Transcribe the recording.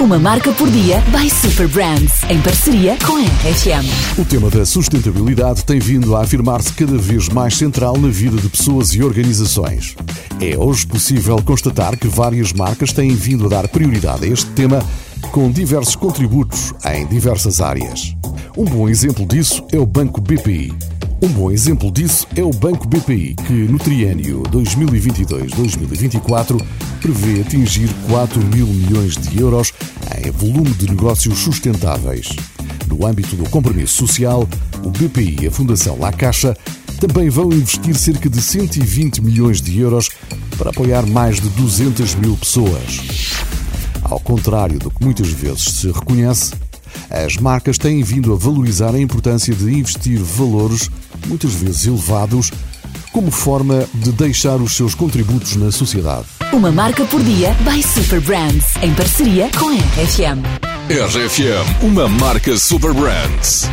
Uma marca por dia by Super Brands, em parceria com a RFM. O tema da sustentabilidade tem vindo a afirmar-se cada vez mais central na vida de pessoas e organizações. É hoje possível constatar que várias marcas têm vindo a dar prioridade a este tema com diversos contributos em diversas áreas. Um bom exemplo disso é o Banco BPI. Um bom exemplo disso é o Banco BPI, que no triênio 2022-2024 prevê atingir 4 mil milhões de euros em volume de negócios sustentáveis. No âmbito do compromisso social, o BPI e a Fundação La Caixa também vão investir cerca de 120 milhões de euros para apoiar mais de 200 mil pessoas. Ao contrário do que muitas vezes se reconhece, as marcas têm vindo a valorizar a importância de investir valores, muitas vezes elevados, como forma de deixar os seus contributos na sociedade. Uma marca por dia by Super Brands, em parceria com a RFM. RFM, uma marca Super Brands.